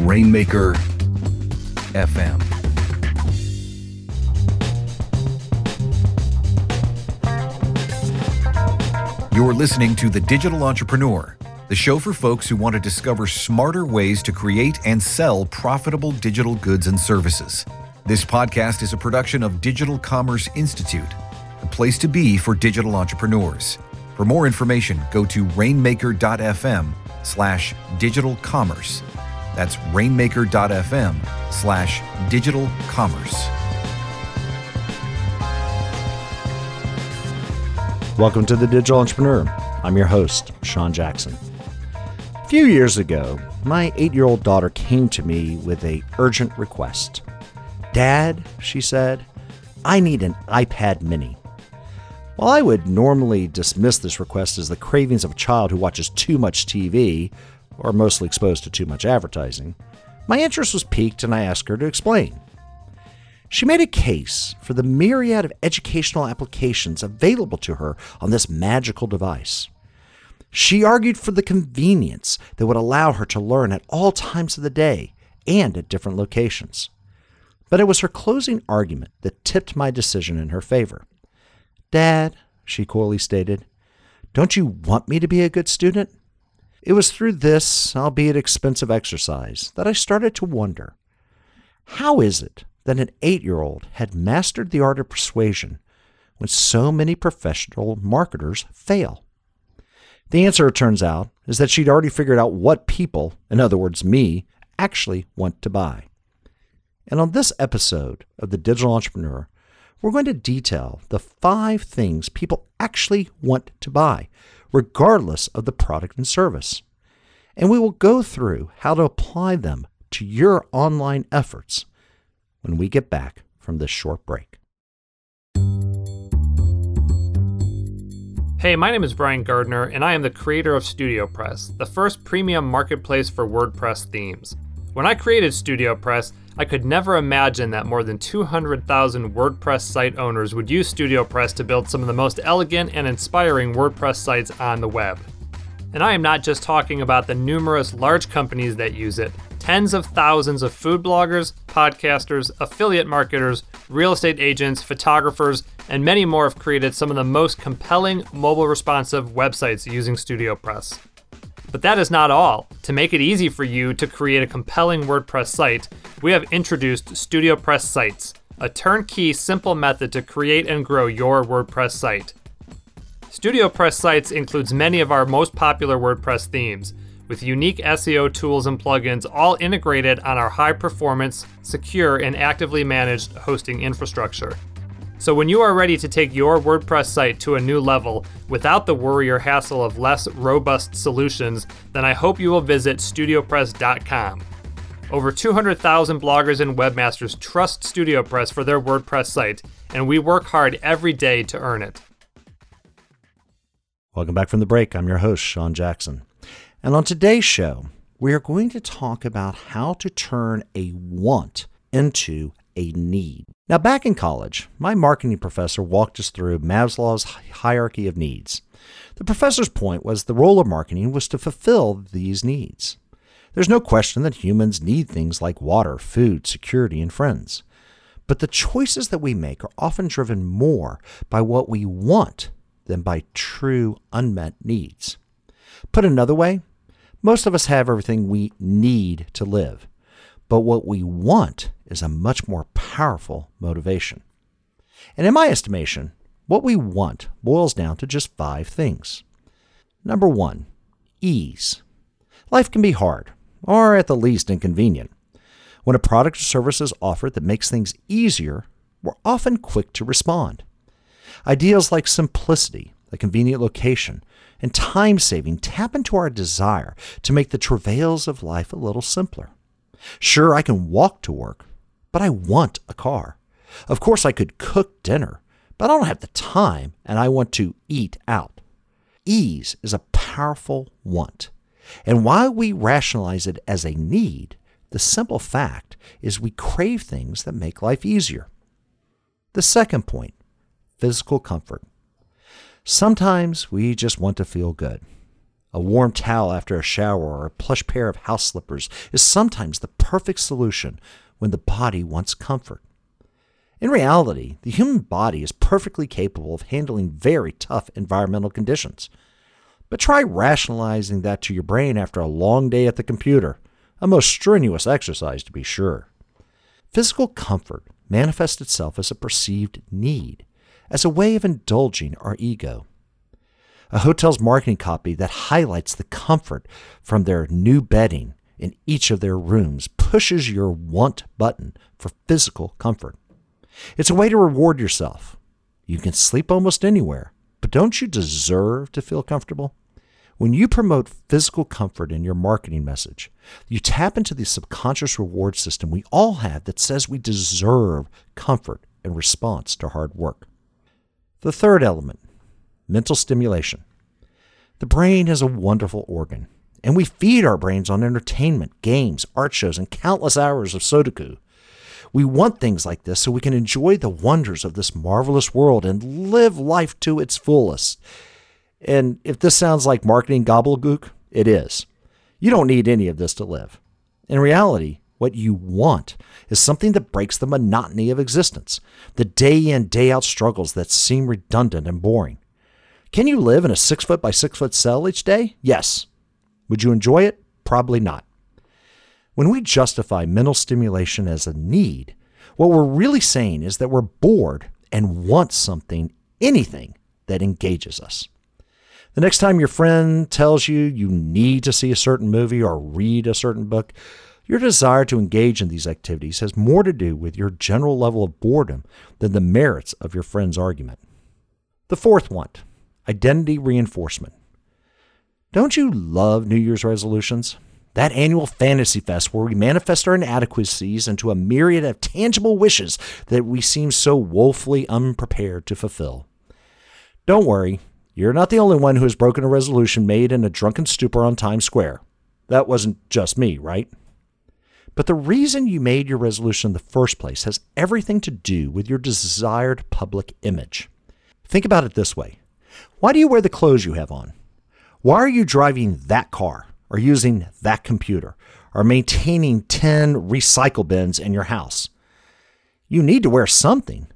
Rainmaker FM. You're listening to The Digital Entrepreneur, the show for folks who want to discover smarter ways to create and sell profitable digital goods and services. This podcast is a production of Digital Commerce Institute, the place to be for digital entrepreneurs. For more information, go to rainmaker.fm slash digital commerce. That's rainmaker.fm slash digital commerce. Welcome to the Digital Entrepreneur. I'm your host, Sean Jackson. A few years ago, my eight year old daughter came to me with a urgent request. Dad, she said, I need an iPad mini. While I would normally dismiss this request as the cravings of a child who watches too much TV or mostly exposed to too much advertising, my interest was piqued and I asked her to explain. She made a case for the myriad of educational applications available to her on this magical device. She argued for the convenience that would allow her to learn at all times of the day and at different locations. But it was her closing argument that tipped my decision in her favor. Dad, she coyly stated, don't you want me to be a good student? It was through this, albeit expensive exercise, that I started to wonder how is it that an eight year old had mastered the art of persuasion when so many professional marketers fail? The answer, it turns out, is that she'd already figured out what people, in other words, me, actually want to buy. And on this episode of The Digital Entrepreneur, we're going to detail the five things people actually want to buy, regardless of the product and service. And we will go through how to apply them to your online efforts when we get back from this short break. Hey, my name is Brian Gardner, and I am the creator of StudioPress, the first premium marketplace for WordPress themes. When I created StudioPress, I could never imagine that more than 200,000 WordPress site owners would use StudioPress to build some of the most elegant and inspiring WordPress sites on the web. And I am not just talking about the numerous large companies that use it. Tens of thousands of food bloggers, podcasters, affiliate marketers, real estate agents, photographers, and many more have created some of the most compelling mobile responsive websites using StudioPress. But that is not all. To make it easy for you to create a compelling WordPress site, we have introduced StudioPress Sites, a turnkey, simple method to create and grow your WordPress site. StudioPress Sites includes many of our most popular WordPress themes with unique SEO tools and plugins all integrated on our high performance, secure, and actively managed hosting infrastructure. So, when you are ready to take your WordPress site to a new level without the worry or hassle of less robust solutions, then I hope you will visit StudioPress.com. Over 200,000 bloggers and webmasters trust StudioPress for their WordPress site, and we work hard every day to earn it. Welcome back from the break. I'm your host, Sean Jackson. And on today's show, we are going to talk about how to turn a want into a need. Now, back in college, my marketing professor walked us through Maslow's hierarchy of needs. The professor's point was the role of marketing was to fulfill these needs. There's no question that humans need things like water, food, security, and friends. But the choices that we make are often driven more by what we want than by true unmet needs. Put another way, most of us have everything we need to live, but what we want is a much more powerful motivation. And in my estimation, what we want boils down to just five things. Number one, ease. Life can be hard, or at the least inconvenient. When a product or service is offered that makes things easier, we're often quick to respond. Ideas like simplicity, a convenient location, and time saving tap into our desire to make the travails of life a little simpler. Sure, I can walk to work, but I want a car. Of course, I could cook dinner, but I don't have the time and I want to eat out. Ease is a powerful want. And while we rationalize it as a need, the simple fact is we crave things that make life easier. The second point physical comfort. Sometimes we just want to feel good. A warm towel after a shower or a plush pair of house slippers is sometimes the perfect solution when the body wants comfort. In reality, the human body is perfectly capable of handling very tough environmental conditions. But try rationalizing that to your brain after a long day at the computer, a most strenuous exercise to be sure. Physical comfort manifests itself as a perceived need, as a way of indulging our ego. A hotel's marketing copy that highlights the comfort from their new bedding in each of their rooms pushes your want button for physical comfort. It's a way to reward yourself. You can sleep almost anywhere, but don't you deserve to feel comfortable? When you promote physical comfort in your marketing message, you tap into the subconscious reward system we all have that says we deserve comfort in response to hard work. The third element mental stimulation. The brain is a wonderful organ, and we feed our brains on entertainment, games, art shows, and countless hours of Sudoku. We want things like this so we can enjoy the wonders of this marvelous world and live life to its fullest. And if this sounds like marketing gobbledygook, it is. You don't need any of this to live. In reality, what you want is something that breaks the monotony of existence, the day in, day out struggles that seem redundant and boring. Can you live in a six foot by six foot cell each day? Yes. Would you enjoy it? Probably not. When we justify mental stimulation as a need, what we're really saying is that we're bored and want something, anything that engages us. The next time your friend tells you you need to see a certain movie or read a certain book, your desire to engage in these activities has more to do with your general level of boredom than the merits of your friend's argument. The fourth want identity reinforcement. Don't you love New Year's resolutions? That annual fantasy fest where we manifest our inadequacies into a myriad of tangible wishes that we seem so woefully unprepared to fulfill. Don't worry, you're not the only one who has broken a resolution made in a drunken stupor on Times Square. That wasn't just me, right? But the reason you made your resolution in the first place has everything to do with your desired public image. Think about it this way why do you wear the clothes you have on? Why are you driving that car or using that computer or maintaining 10 recycle bins in your house? You need to wear something,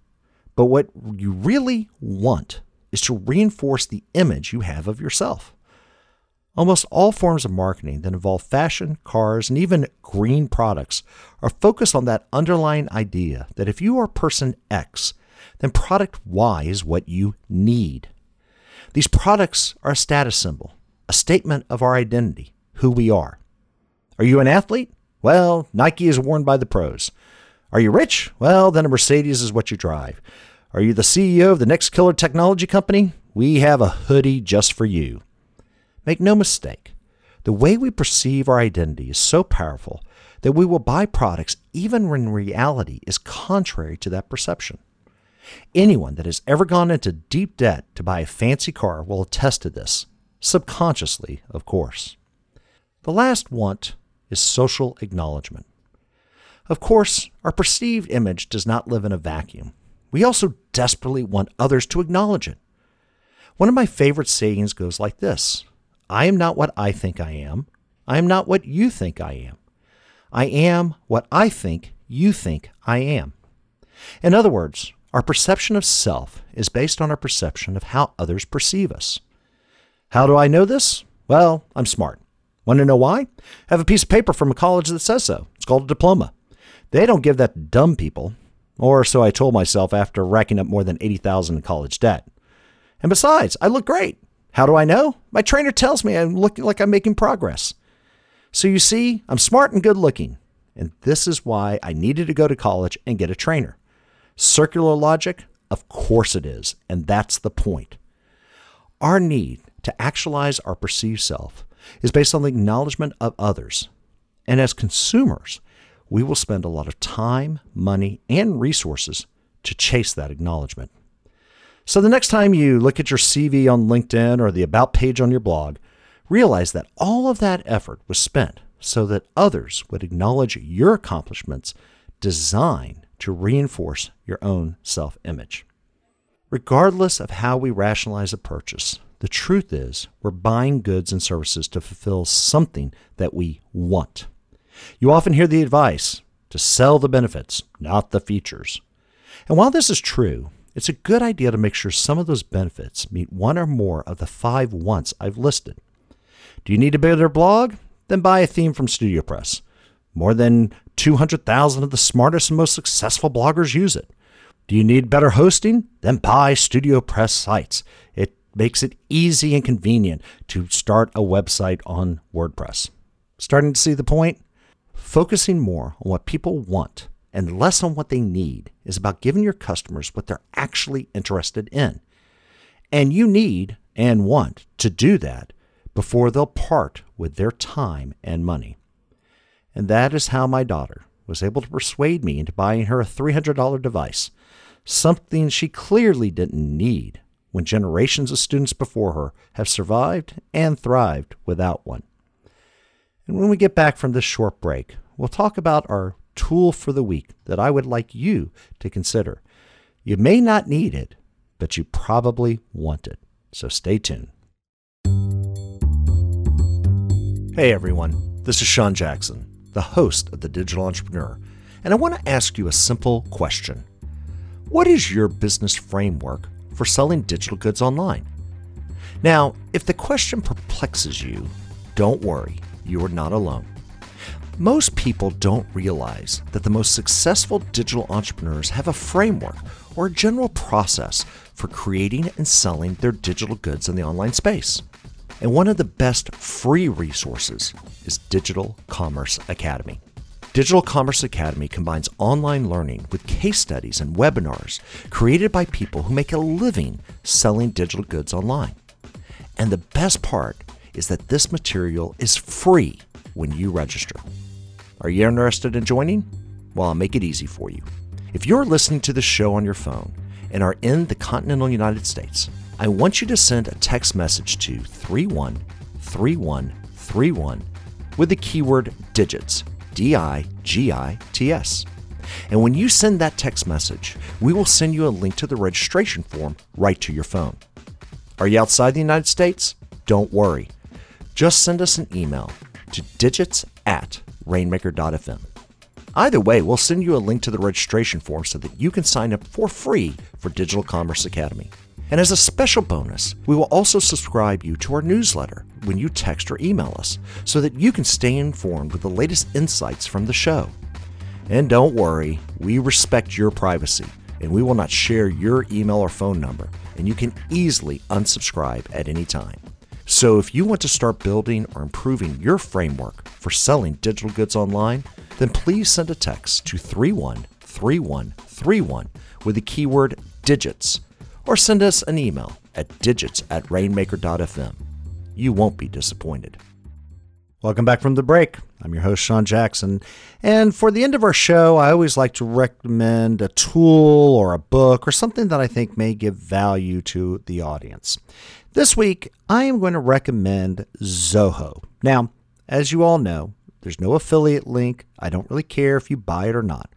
but what you really want is to reinforce the image you have of yourself. Almost all forms of marketing that involve fashion, cars, and even green products are focused on that underlying idea that if you are person X, then product Y is what you need. These products are a status symbol, a statement of our identity, who we are. Are you an athlete? Well, Nike is worn by the pros. Are you rich? Well, then a Mercedes is what you drive. Are you the CEO of the next killer technology company? We have a hoodie just for you. Make no mistake, the way we perceive our identity is so powerful that we will buy products even when reality is contrary to that perception. Anyone that has ever gone into deep debt to buy a fancy car will attest to this, subconsciously, of course. The last want is social acknowledgement. Of course, our perceived image does not live in a vacuum. We also desperately want others to acknowledge it. One of my favorite sayings goes like this I am not what I think I am. I am not what you think I am. I am what I think you think I am. In other words, our perception of self is based on our perception of how others perceive us. How do I know this? Well, I'm smart. Want to know why? I have a piece of paper from a college that says so. It's called a diploma. They don't give that to dumb people, or so I told myself after racking up more than 80,000 in college debt. And besides, I look great. How do I know? My trainer tells me I'm looking like I'm making progress. So you see, I'm smart and good looking. And this is why I needed to go to college and get a trainer. Circular logic? Of course it is, and that's the point. Our need to actualize our perceived self is based on the acknowledgement of others. And as consumers, we will spend a lot of time, money, and resources to chase that acknowledgement. So the next time you look at your CV on LinkedIn or the About page on your blog, realize that all of that effort was spent so that others would acknowledge your accomplishments designed to reinforce your own self image. Regardless of how we rationalize a purchase, The truth is, we're buying goods and services to fulfill something that we want. You often hear the advice to sell the benefits, not the features. And while this is true, it's a good idea to make sure some of those benefits meet one or more of the five wants I've listed. Do you need a better blog? Then buy a theme from StudioPress. More than 200,000 of the smartest and most successful bloggers use it. Do you need better hosting? Then buy StudioPress sites. It makes it easy and convenient to start a website on WordPress. Starting to see the point? Focusing more on what people want and less on what they need is about giving your customers what they're actually interested in. And you need and want to do that before they'll part with their time and money. And that is how my daughter was able to persuade me into buying her a $300 device, something she clearly didn't need when generations of students before her have survived and thrived without one. And when we get back from this short break, we'll talk about our tool for the week that I would like you to consider. You may not need it, but you probably want it. So stay tuned. Hey everyone, this is Sean Jackson, the host of The Digital Entrepreneur, and I want to ask you a simple question. What is your business framework for selling digital goods online? Now, if the question perplexes you, don't worry, you are not alone. Most people don't realize that the most successful digital entrepreneurs have a framework or a general process for creating and selling their digital goods in the online space. And one of the best free resources is Digital Commerce Academy. Digital Commerce Academy combines online learning with case studies and webinars created by people who make a living selling digital goods online. And the best part is that this material is free when you register. Are you interested in joining? Well, I'll make it easy for you. If you're listening to the show on your phone and are in the continental United States, I want you to send a text message to 313131 with the keyword digits, D I G I T S. And when you send that text message, we will send you a link to the registration form right to your phone. Are you outside the United States? Don't worry. Just send us an email to digits at rainmaker.fm. Either way, we'll send you a link to the registration form so that you can sign up for free for Digital Commerce Academy. And as a special bonus, we will also subscribe you to our newsletter when you text or email us so that you can stay informed with the latest insights from the show. And don't worry, we respect your privacy and we will not share your email or phone number, and you can easily unsubscribe at any time. So if you want to start building or improving your framework for selling digital goods online, then please send a text to 313131 with the keyword digits or send us an email at digits at rainmaker.fm. You won't be disappointed. Welcome back from the break. I'm your host, Sean Jackson. And for the end of our show, I always like to recommend a tool or a book or something that I think may give value to the audience. This week, I am going to recommend Zoho. Now, as you all know, there's no affiliate link. I don't really care if you buy it or not.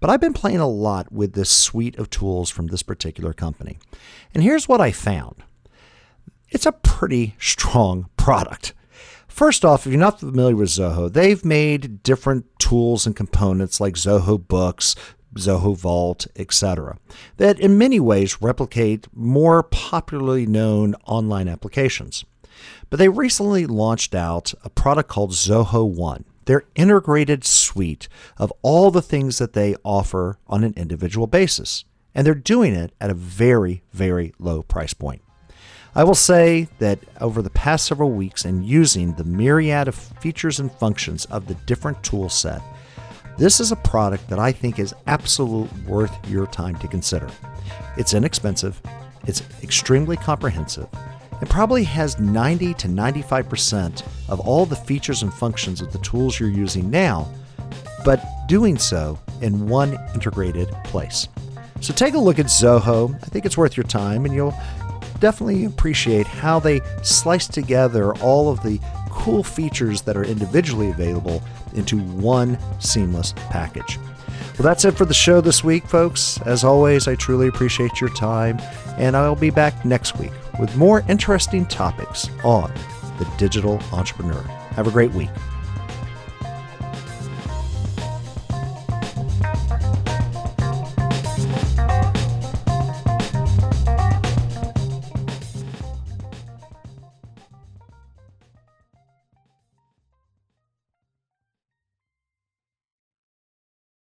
But I've been playing a lot with this suite of tools from this particular company. And here's what I found it's a pretty strong product. First off, if you're not familiar with Zoho, they've made different tools and components like Zoho Books, Zoho Vault, etc., that in many ways replicate more popularly known online applications. But they recently launched out a product called Zoho One, their integrated suite of all the things that they offer on an individual basis. And they're doing it at a very, very low price point. I will say that over the past several weeks and using the myriad of features and functions of the different tool set, this is a product that I think is absolutely worth your time to consider. It's inexpensive, it's extremely comprehensive, and probably has 90 to 95% of all the features and functions of the tools you're using now, but doing so in one integrated place. So take a look at Zoho. I think it's worth your time, and you'll definitely appreciate how they slice together all of the cool features that are individually available into one seamless package. Well, that's it for the show this week, folks. As always, I truly appreciate your time, and I'll be back next week with more interesting topics on the digital entrepreneur. Have a great week.